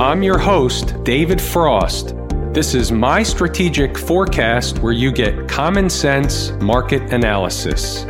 I'm your host, David Frost. This is my strategic forecast where you get common sense market analysis.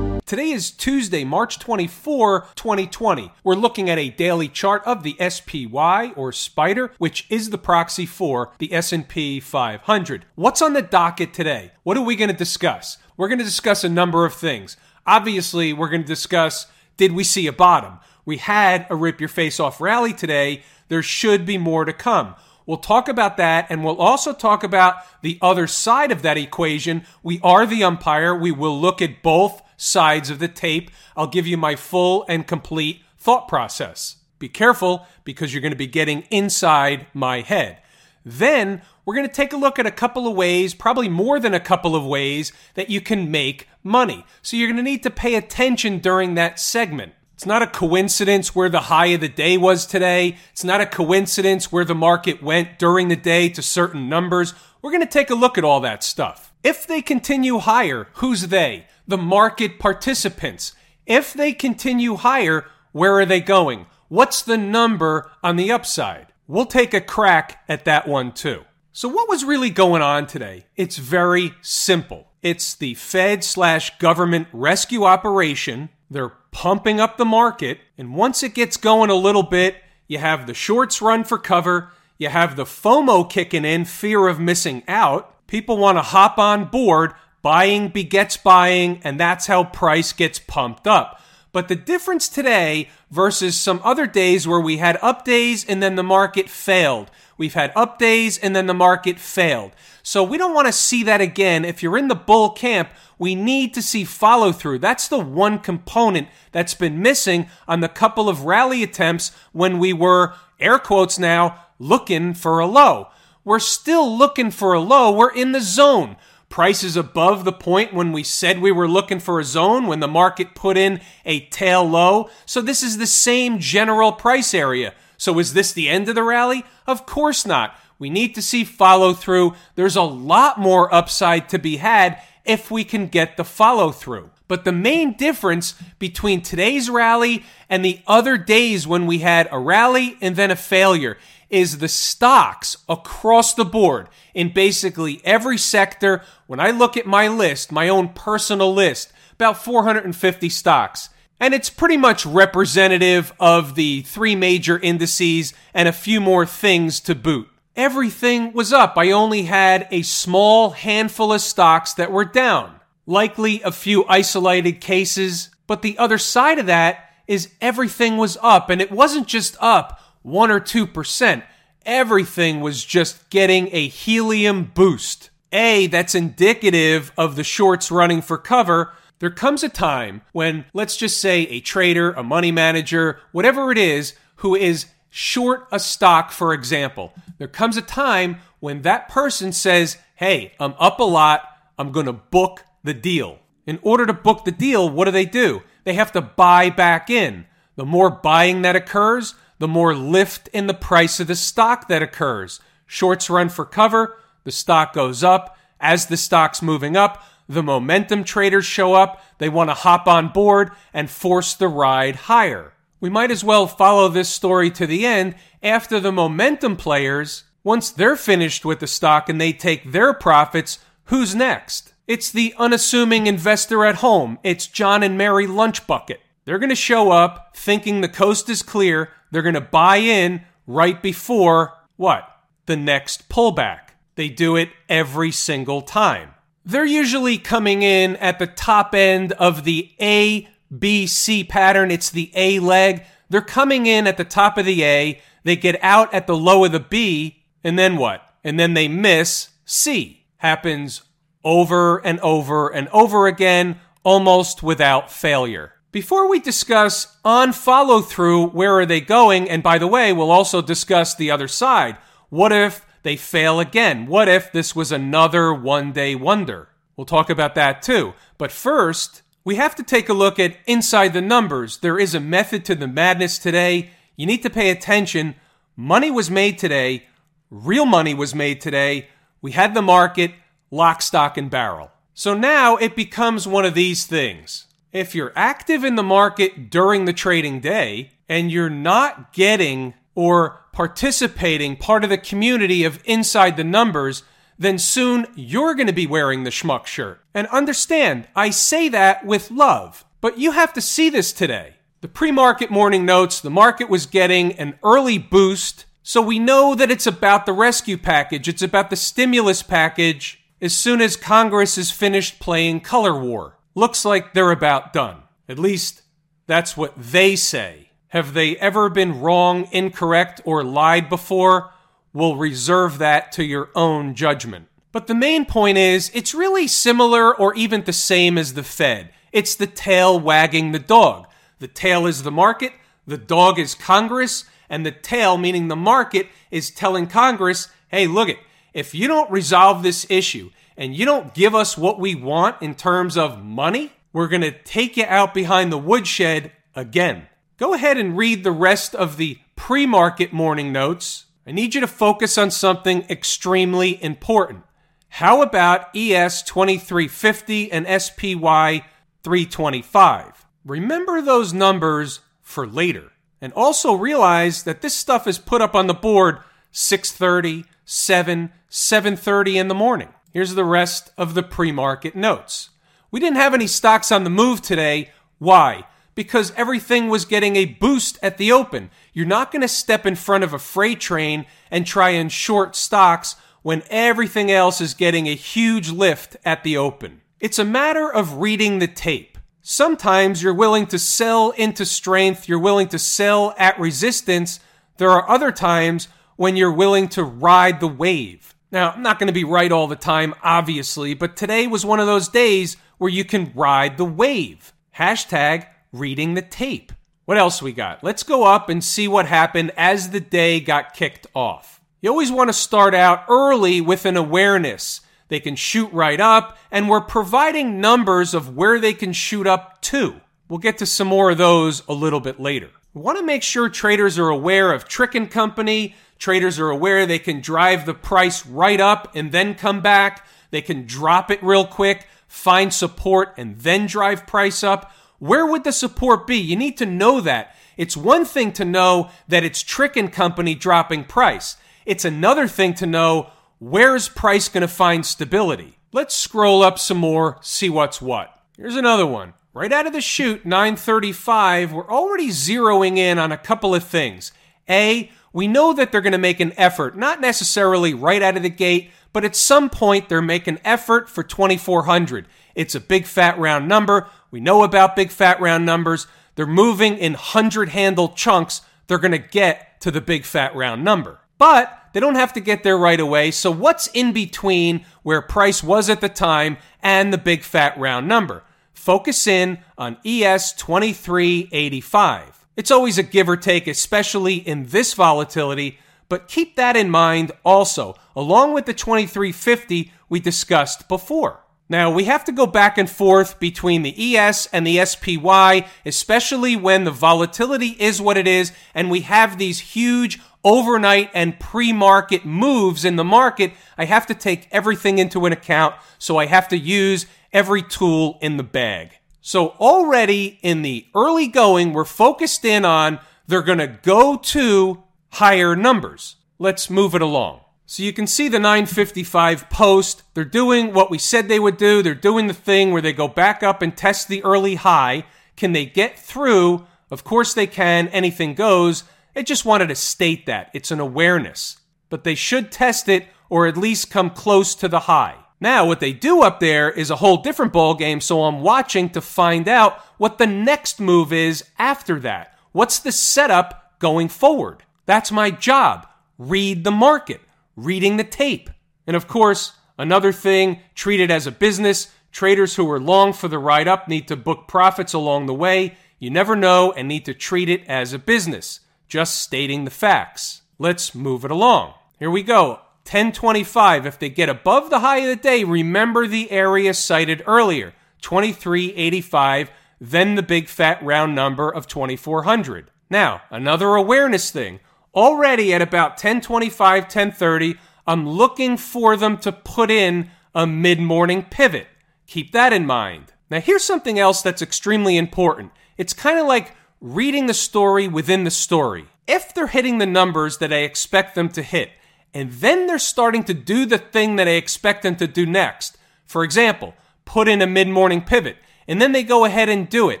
Today is Tuesday, March 24, 2020. We're looking at a daily chart of the SPY or Spider, which is the proxy for the S&P 500. What's on the docket today? What are we going to discuss? We're going to discuss a number of things. Obviously, we're going to discuss did we see a bottom? We had a rip your face off rally today. There should be more to come. We'll talk about that and we'll also talk about the other side of that equation. We are the umpire. We will look at both sides of the tape. I'll give you my full and complete thought process. Be careful because you're going to be getting inside my head. Then we're going to take a look at a couple of ways, probably more than a couple of ways, that you can make money. So you're going to need to pay attention during that segment. It's not a coincidence where the high of the day was today. It's not a coincidence where the market went during the day to certain numbers. We're going to take a look at all that stuff. If they continue higher, who's they? The market participants. If they continue higher, where are they going? What's the number on the upside? We'll take a crack at that one too. So what was really going on today? It's very simple. It's the Fed slash government rescue operation. They're pumping up the market. And once it gets going a little bit, you have the shorts run for cover. You have the FOMO kicking in, fear of missing out. People want to hop on board. Buying begets buying, and that's how price gets pumped up. But the difference today versus some other days where we had up days and then the market failed. We've had up days and then the market failed. So we don't want to see that again. If you're in the bull camp, we need to see follow through. That's the one component that's been missing on the couple of rally attempts when we were, air quotes now, looking for a low. We're still looking for a low. We're in the zone prices above the point when we said we were looking for a zone when the market put in a tail low. So this is the same general price area. So is this the end of the rally? Of course not. We need to see follow through. There's a lot more upside to be had if we can get the follow through. But the main difference between today's rally and the other days when we had a rally and then a failure is the stocks across the board in basically every sector. When I look at my list, my own personal list, about 450 stocks. And it's pretty much representative of the three major indices and a few more things to boot. Everything was up. I only had a small handful of stocks that were down. Likely a few isolated cases, but the other side of that is everything was up and it wasn't just up 1 or 2%. Everything was just getting a helium boost. A, that's indicative of the shorts running for cover. There comes a time when, let's just say, a trader, a money manager, whatever it is, who is short a stock, for example, there comes a time when that person says, Hey, I'm up a lot. I'm going to book the deal. In order to book the deal, what do they do? They have to buy back in. The more buying that occurs, the more lift in the price of the stock that occurs. Shorts run for cover, the stock goes up. As the stock's moving up, the momentum traders show up. They want to hop on board and force the ride higher. We might as well follow this story to the end after the momentum players, once they're finished with the stock and they take their profits, who's next? It's the unassuming investor at home. It's John and Mary Lunchbucket. They're going to show up thinking the coast is clear. They're going to buy in right before what? The next pullback. They do it every single time. They're usually coming in at the top end of the A, B, C pattern. It's the A leg. They're coming in at the top of the A. They get out at the low of the B. And then what? And then they miss C. Happens over and over and over again, almost without failure. Before we discuss on follow through, where are they going? And by the way, we'll also discuss the other side. What if they fail again? What if this was another one day wonder? We'll talk about that too. But first, we have to take a look at inside the numbers. There is a method to the madness today. You need to pay attention. Money was made today. Real money was made today. We had the market lock, stock, and barrel. So now it becomes one of these things. If you're active in the market during the trading day and you're not getting or participating part of the community of inside the numbers, then soon you're going to be wearing the schmuck shirt. And understand, I say that with love, but you have to see this today. The pre market morning notes, the market was getting an early boost, so we know that it's about the rescue package, it's about the stimulus package as soon as Congress is finished playing color war. Looks like they're about done. At least that's what they say. Have they ever been wrong, incorrect, or lied before? We'll reserve that to your own judgment. But the main point is, it's really similar or even the same as the Fed. It's the tail wagging the dog. The tail is the market, the dog is Congress, and the tail, meaning the market, is telling Congress, hey, look it, if you don't resolve this issue and you don't give us what we want in terms of money, we're going to take you out behind the woodshed again. Go ahead and read the rest of the pre market morning notes. I need you to focus on something extremely important. How about ES 2350 and SPY 325? Remember those numbers for later. And also realize that this stuff is put up on the board 6:30, 7, 7:30 in the morning. Here's the rest of the pre-market notes. We didn't have any stocks on the move today. Why? Because everything was getting a boost at the open. You're not going to step in front of a freight train and try and short stocks when everything else is getting a huge lift at the open. It's a matter of reading the tape. Sometimes you're willing to sell into strength, you're willing to sell at resistance. There are other times when you're willing to ride the wave. Now, I'm not going to be right all the time, obviously, but today was one of those days where you can ride the wave. Hashtag reading the tape. What else we got? Let's go up and see what happened as the day got kicked off. You always want to start out early with an awareness. They can shoot right up, and we're providing numbers of where they can shoot up to. We'll get to some more of those a little bit later. We want to make sure traders are aware of Trick and Company, Traders are aware they can drive the price right up and then come back. They can drop it real quick, find support, and then drive price up. Where would the support be? You need to know that. It's one thing to know that it's Trick and Company dropping price. It's another thing to know where's price going to find stability. Let's scroll up some more, see what's what. Here's another one. Right out of the chute, 935, we're already zeroing in on a couple of things. A, we know that they're going to make an effort, not necessarily right out of the gate, but at some point they're making effort for 2400. It's a big fat round number. We know about big fat round numbers. They're moving in 100 handle chunks. They're going to get to the big fat round number. But they don't have to get there right away. So what's in between where price was at the time and the big fat round number? Focus in on ES 2385. It's always a give or take, especially in this volatility, but keep that in mind also, along with the 2350 we discussed before. Now, we have to go back and forth between the ES and the SPY, especially when the volatility is what it is, and we have these huge overnight and pre market moves in the market. I have to take everything into an account, so I have to use every tool in the bag. So already in the early going, we're focused in on they're going to go to higher numbers. Let's move it along. So you can see the 955 post. They're doing what we said they would do. They're doing the thing where they go back up and test the early high. Can they get through? Of course they can. Anything goes. I just wanted to state that. It's an awareness. But they should test it or at least come close to the high. Now, what they do up there is a whole different ball game, so I'm watching to find out what the next move is after that. What's the setup going forward? That's my job. Read the market, reading the tape. And of course, another thing, treat it as a business. Traders who are long for the ride up need to book profits along the way. You never know and need to treat it as a business. Just stating the facts. Let's move it along. Here we go. 1025. If they get above the high of the day, remember the area cited earlier 2385, then the big fat round number of 2400. Now, another awareness thing. Already at about 1025, 1030, I'm looking for them to put in a mid morning pivot. Keep that in mind. Now, here's something else that's extremely important. It's kind of like reading the story within the story. If they're hitting the numbers that I expect them to hit, and then they're starting to do the thing that I expect them to do next, for example, put in a mid morning pivot, and then they go ahead and do it.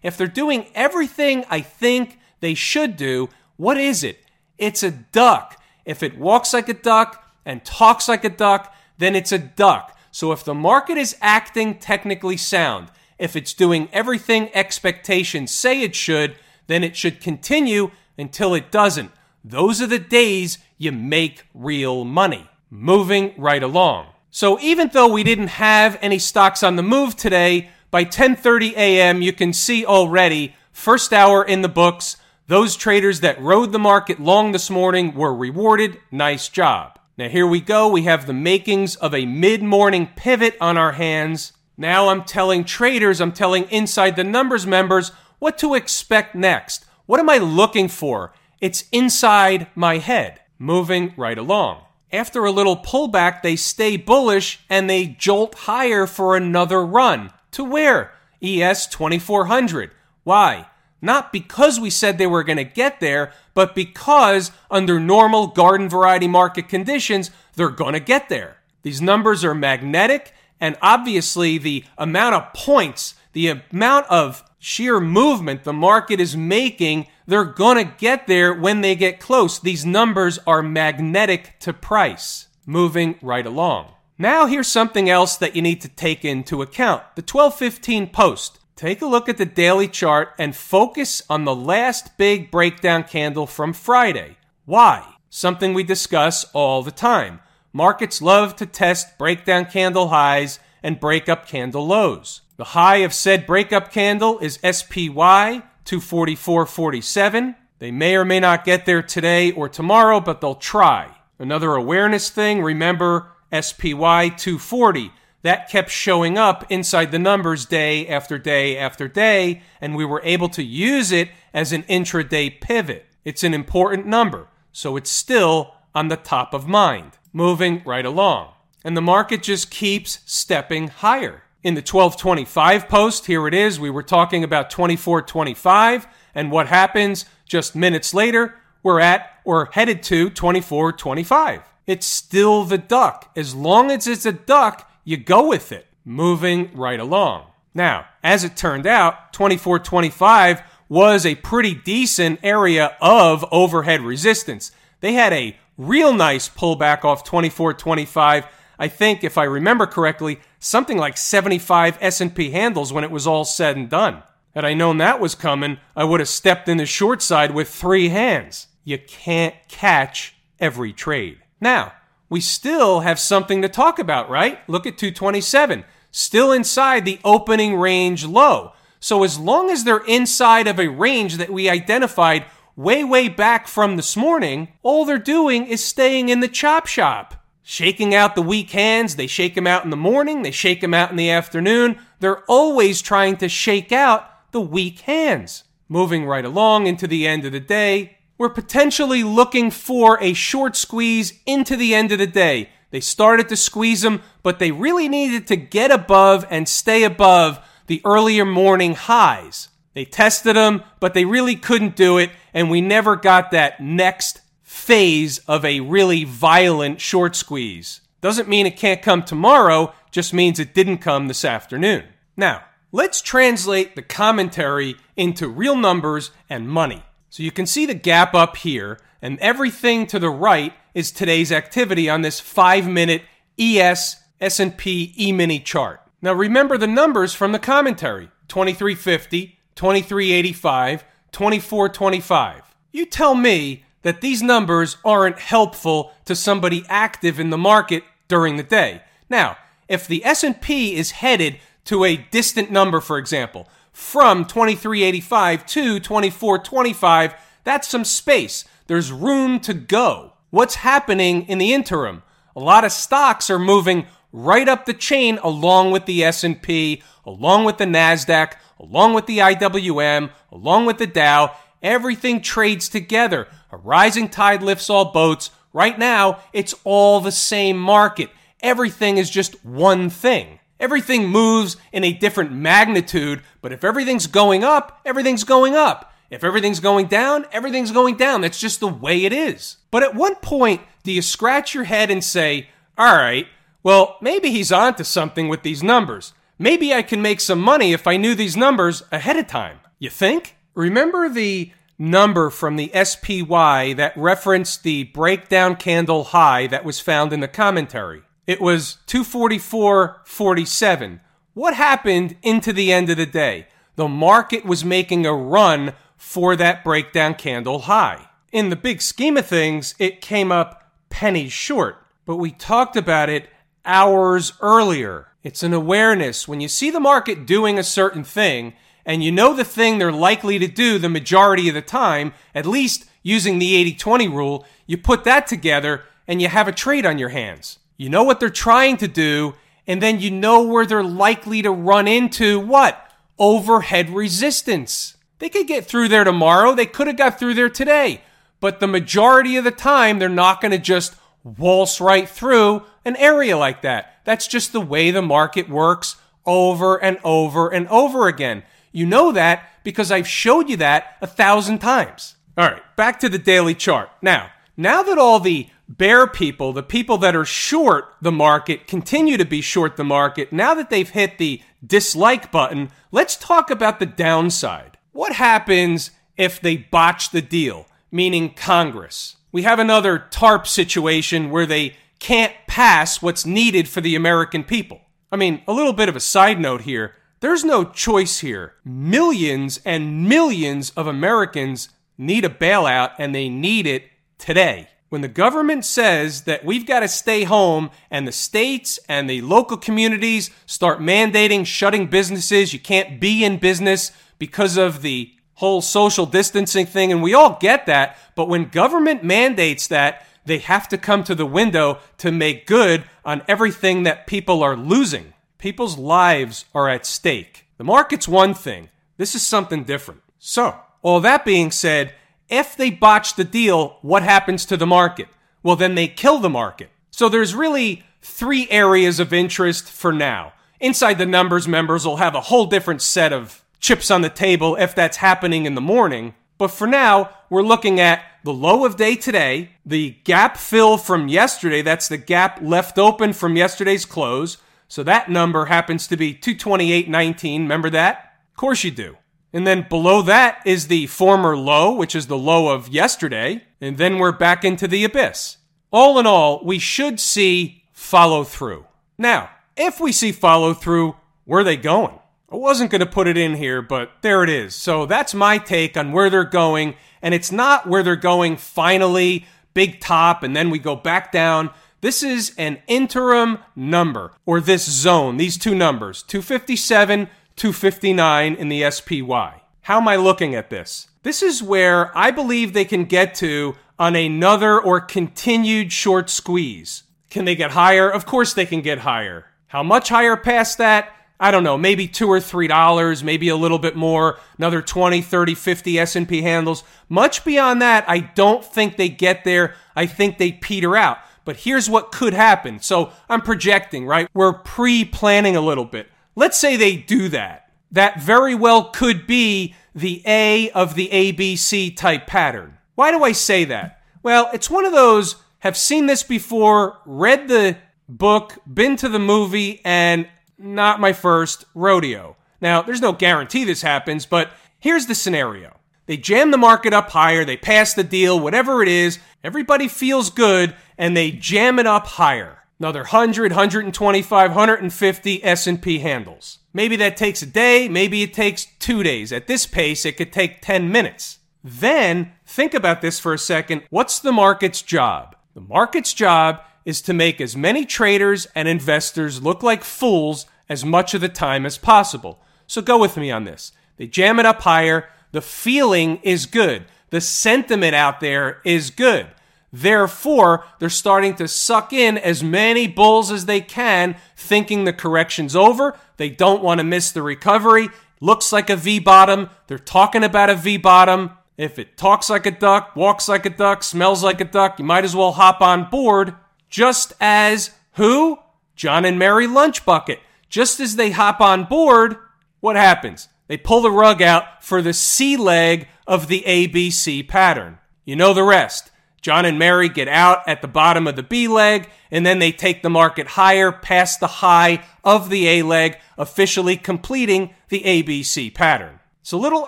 If they're doing everything I think they should do, what is it? It's a duck. If it walks like a duck and talks like a duck, then it's a duck. So if the market is acting technically sound, if it's doing everything expectations say it should, then it should continue until it doesn't. Those are the days you make real money. Moving right along. So even though we didn't have any stocks on the move today, by 10:30 a.m. you can see already first hour in the books, those traders that rode the market long this morning were rewarded. Nice job. Now here we go. We have the makings of a mid-morning pivot on our hands. Now I'm telling traders, I'm telling inside the numbers members what to expect next. What am I looking for? It's inside my head, moving right along. After a little pullback, they stay bullish and they jolt higher for another run. To where? ES 2400. Why? Not because we said they were going to get there, but because under normal garden variety market conditions, they're going to get there. These numbers are magnetic, and obviously, the amount of points, the amount of sheer movement the market is making, they're going to get there when they get close. These numbers are magnetic to price, moving right along. Now, here's something else that you need to take into account the 1215 post. Take a look at the daily chart and focus on the last big breakdown candle from Friday. Why? Something we discuss all the time. Markets love to test breakdown candle highs and break up candle lows. The high of said breakup candle is SPY 244.47. They may or may not get there today or tomorrow, but they'll try. Another awareness thing, remember SPY 240. That kept showing up inside the numbers day after day after day, and we were able to use it as an intraday pivot. It's an important number, so it's still on the top of mind, moving right along. And the market just keeps stepping higher. In the 1225 post, here it is, we were talking about 2425, and what happens just minutes later, we're at or headed to 2425. It's still the duck. As long as it's a duck, you go with it, moving right along. Now, as it turned out, 2425 was a pretty decent area of overhead resistance. They had a real nice pullback off 2425. I think if I remember correctly, something like 75 S&P handles when it was all said and done. Had I known that was coming, I would have stepped in the short side with three hands. You can't catch every trade. Now, we still have something to talk about, right? Look at 227. Still inside the opening range low. So as long as they're inside of a range that we identified way, way back from this morning, all they're doing is staying in the chop shop. Shaking out the weak hands, they shake them out in the morning, they shake them out in the afternoon. They're always trying to shake out the weak hands. Moving right along into the end of the day, we're potentially looking for a short squeeze into the end of the day. They started to squeeze them, but they really needed to get above and stay above the earlier morning highs. They tested them, but they really couldn't do it, and we never got that next phase of a really violent short squeeze. Doesn't mean it can't come tomorrow, just means it didn't come this afternoon. Now, let's translate the commentary into real numbers and money. So you can see the gap up here, and everything to the right is today's activity on this five minute ES S&P E-mini chart. Now remember the numbers from the commentary 2350, 2385, 2425. You tell me that these numbers aren't helpful to somebody active in the market during the day. Now, if the S&P is headed to a distant number for example, from 2385 to 2425, that's some space. There's room to go. What's happening in the interim? A lot of stocks are moving right up the chain along with the S&P, along with the Nasdaq, along with the IWM, along with the Dow. Everything trades together. A rising tide lifts all boats. Right now, it's all the same market. Everything is just one thing. Everything moves in a different magnitude, but if everything's going up, everything's going up. If everything's going down, everything's going down. That's just the way it is. But at one point do you scratch your head and say, all right, well, maybe he's onto something with these numbers. Maybe I can make some money if I knew these numbers ahead of time. You think? Remember the number from the SPY that referenced the breakdown candle high that was found in the commentary? It was 244.47. What happened into the end of the day? The market was making a run for that breakdown candle high. In the big scheme of things, it came up pennies short, but we talked about it hours earlier. It's an awareness. When you see the market doing a certain thing, and you know the thing they're likely to do the majority of the time, at least using the 80 20 rule, you put that together and you have a trade on your hands. You know what they're trying to do, and then you know where they're likely to run into what? Overhead resistance. They could get through there tomorrow. They could have got through there today. But the majority of the time, they're not going to just waltz right through an area like that. That's just the way the market works over and over and over again. You know that because I've showed you that a thousand times. All right, back to the daily chart. Now, now that all the bear people, the people that are short the market, continue to be short the market. Now that they've hit the dislike button, let's talk about the downside. What happens if they botch the deal, meaning Congress? We have another TARP situation where they can't pass what's needed for the American people. I mean, a little bit of a side note here. There's no choice here. Millions and millions of Americans need a bailout and they need it today when the government says that we've got to stay home and the states and the local communities start mandating shutting businesses, you can't be in business because of the whole social distancing thing, and we all get that. But when government mandates that, they have to come to the window to make good on everything that people are losing. People's lives are at stake. The market's one thing, this is something different. So, all that being said, if they botch the deal, what happens to the market? Well, then they kill the market. So there's really three areas of interest for now. Inside the numbers, members will have a whole different set of chips on the table if that's happening in the morning. But for now, we're looking at the low of day today, the gap fill from yesterday, that's the gap left open from yesterday's close. So that number happens to be 228.19. Remember that? Of course you do. And then below that is the former low, which is the low of yesterday. And then we're back into the abyss. All in all, we should see follow through. Now, if we see follow through, where are they going? I wasn't going to put it in here, but there it is. So that's my take on where they're going. And it's not where they're going finally, big top, and then we go back down. This is an interim number, or this zone, these two numbers, 257 259 in the SPY. How am I looking at this? This is where I believe they can get to on another or continued short squeeze. Can they get higher? Of course they can get higher. How much higher past that? I don't know, maybe 2 or 3 dollars, maybe a little bit more, another 20, 30, 50 S&P handles. Much beyond that, I don't think they get there. I think they peter out. But here's what could happen. So, I'm projecting, right? We're pre-planning a little bit. Let's say they do that. That very well could be the A of the ABC type pattern. Why do I say that? Well, it's one of those have seen this before, read the book, been to the movie, and not my first rodeo. Now, there's no guarantee this happens, but here's the scenario. They jam the market up higher, they pass the deal, whatever it is, everybody feels good, and they jam it up higher another 100, 125, 150 S&P handles. Maybe that takes a day, maybe it takes 2 days. At this pace, it could take 10 minutes. Then, think about this for a second. What's the market's job? The market's job is to make as many traders and investors look like fools as much of the time as possible. So go with me on this. They jam it up higher. The feeling is good. The sentiment out there is good. Therefore, they're starting to suck in as many bulls as they can, thinking the correction's over. They don't want to miss the recovery. Looks like a V bottom. They're talking about a V bottom. If it talks like a duck, walks like a duck, smells like a duck, you might as well hop on board. Just as who? John and Mary Lunchbucket. Just as they hop on board, what happens? They pull the rug out for the C leg of the ABC pattern. You know the rest. John and Mary get out at the bottom of the B leg, and then they take the market higher past the high of the A leg, officially completing the ABC pattern. It's a little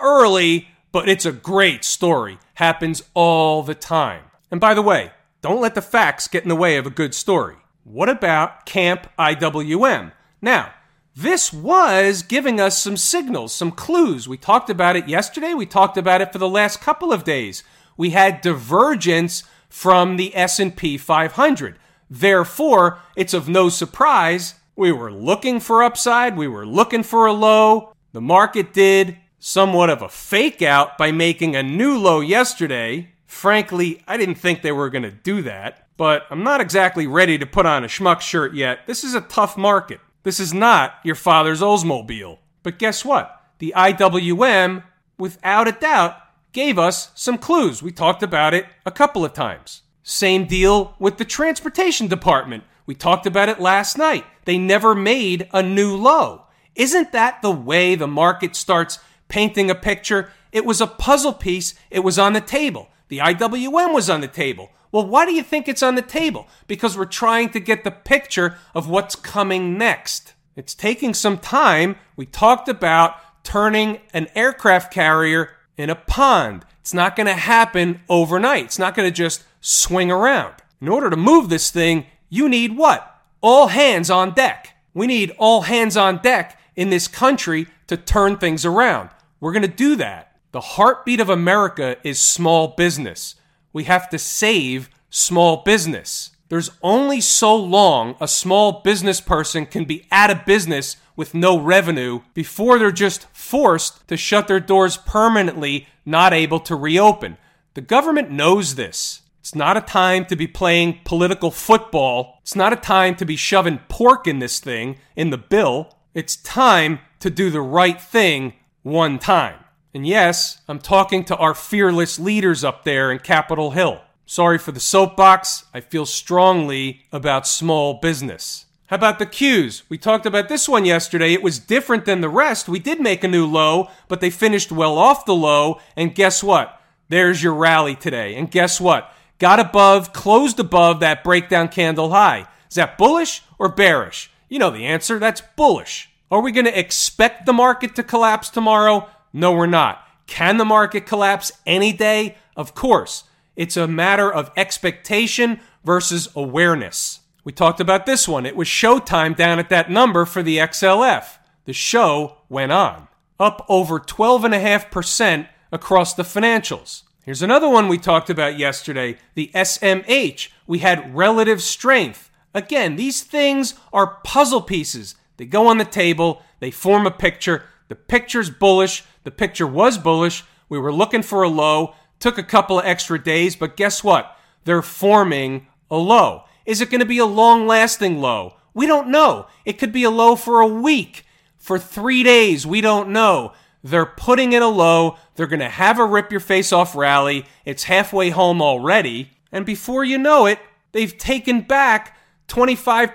early, but it's a great story. Happens all the time. And by the way, don't let the facts get in the way of a good story. What about Camp IWM? Now, this was giving us some signals, some clues. We talked about it yesterday. We talked about it for the last couple of days. We had divergence from the S&P 500. Therefore, it's of no surprise we were looking for upside, we were looking for a low. The market did somewhat of a fake out by making a new low yesterday. Frankly, I didn't think they were going to do that, but I'm not exactly ready to put on a schmuck shirt yet. This is a tough market. This is not your father's Oldsmobile. But guess what? The IWM, without a doubt, gave us some clues. We talked about it a couple of times. Same deal with the transportation department. We talked about it last night. They never made a new low. Isn't that the way the market starts painting a picture? It was a puzzle piece, it was on the table. The IWM was on the table. Well, why do you think it's on the table? Because we're trying to get the picture of what's coming next. It's taking some time. We talked about turning an aircraft carrier in a pond. It's not going to happen overnight. It's not going to just swing around. In order to move this thing, you need what? All hands on deck. We need all hands on deck in this country to turn things around. We're going to do that. The heartbeat of America is small business we have to save small business. There's only so long a small business person can be out of business with no revenue before they're just forced to shut their doors permanently, not able to reopen. The government knows this. It's not a time to be playing political football. It's not a time to be shoving pork in this thing, in the bill. It's time to do the right thing one time. And yes, I'm talking to our fearless leaders up there in Capitol Hill. Sorry for the soapbox. I feel strongly about small business. How about the Qs? We talked about this one yesterday. It was different than the rest. We did make a new low, but they finished well off the low. And guess what? There's your rally today. And guess what? Got above, closed above that breakdown candle high. Is that bullish or bearish? You know the answer. That's bullish. Are we going to expect the market to collapse tomorrow? No, we're not. Can the market collapse any day? Of course. It's a matter of expectation versus awareness. We talked about this one. It was showtime down at that number for the XLF. The show went on, up over 12.5% across the financials. Here's another one we talked about yesterday the SMH. We had relative strength. Again, these things are puzzle pieces. They go on the table, they form a picture. The picture's bullish, the picture was bullish. We were looking for a low. Took a couple of extra days, but guess what? They're forming a low. Is it going to be a long lasting low? We don't know. It could be a low for a week, for three days. We don't know. They're putting in a low. They're going to have a rip your face off rally. It's halfway home already. And before you know it, they've taken back 25%,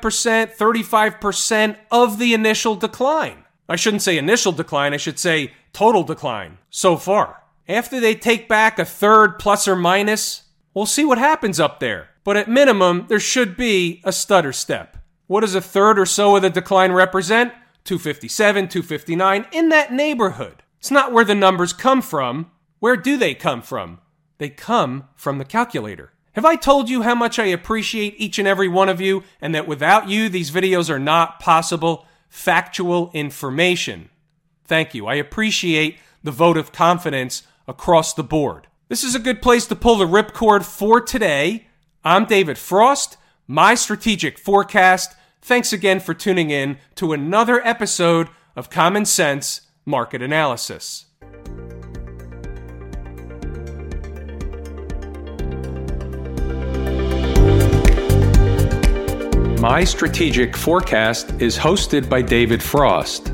35% of the initial decline. I shouldn't say initial decline, I should say total decline so far. After they take back a third plus or minus, we'll see what happens up there. But at minimum, there should be a stutter step. What does a third or so of the decline represent? 257, 259, in that neighborhood. It's not where the numbers come from. Where do they come from? They come from the calculator. Have I told you how much I appreciate each and every one of you and that without you, these videos are not possible? factual information. Thank you. I appreciate the vote of confidence across the board. This is a good place to pull the ripcord for today. I'm David Frost, my strategic forecast. Thanks again for tuning in to another episode of Common Sense Market Analysis. My Strategic Forecast is hosted by David Frost.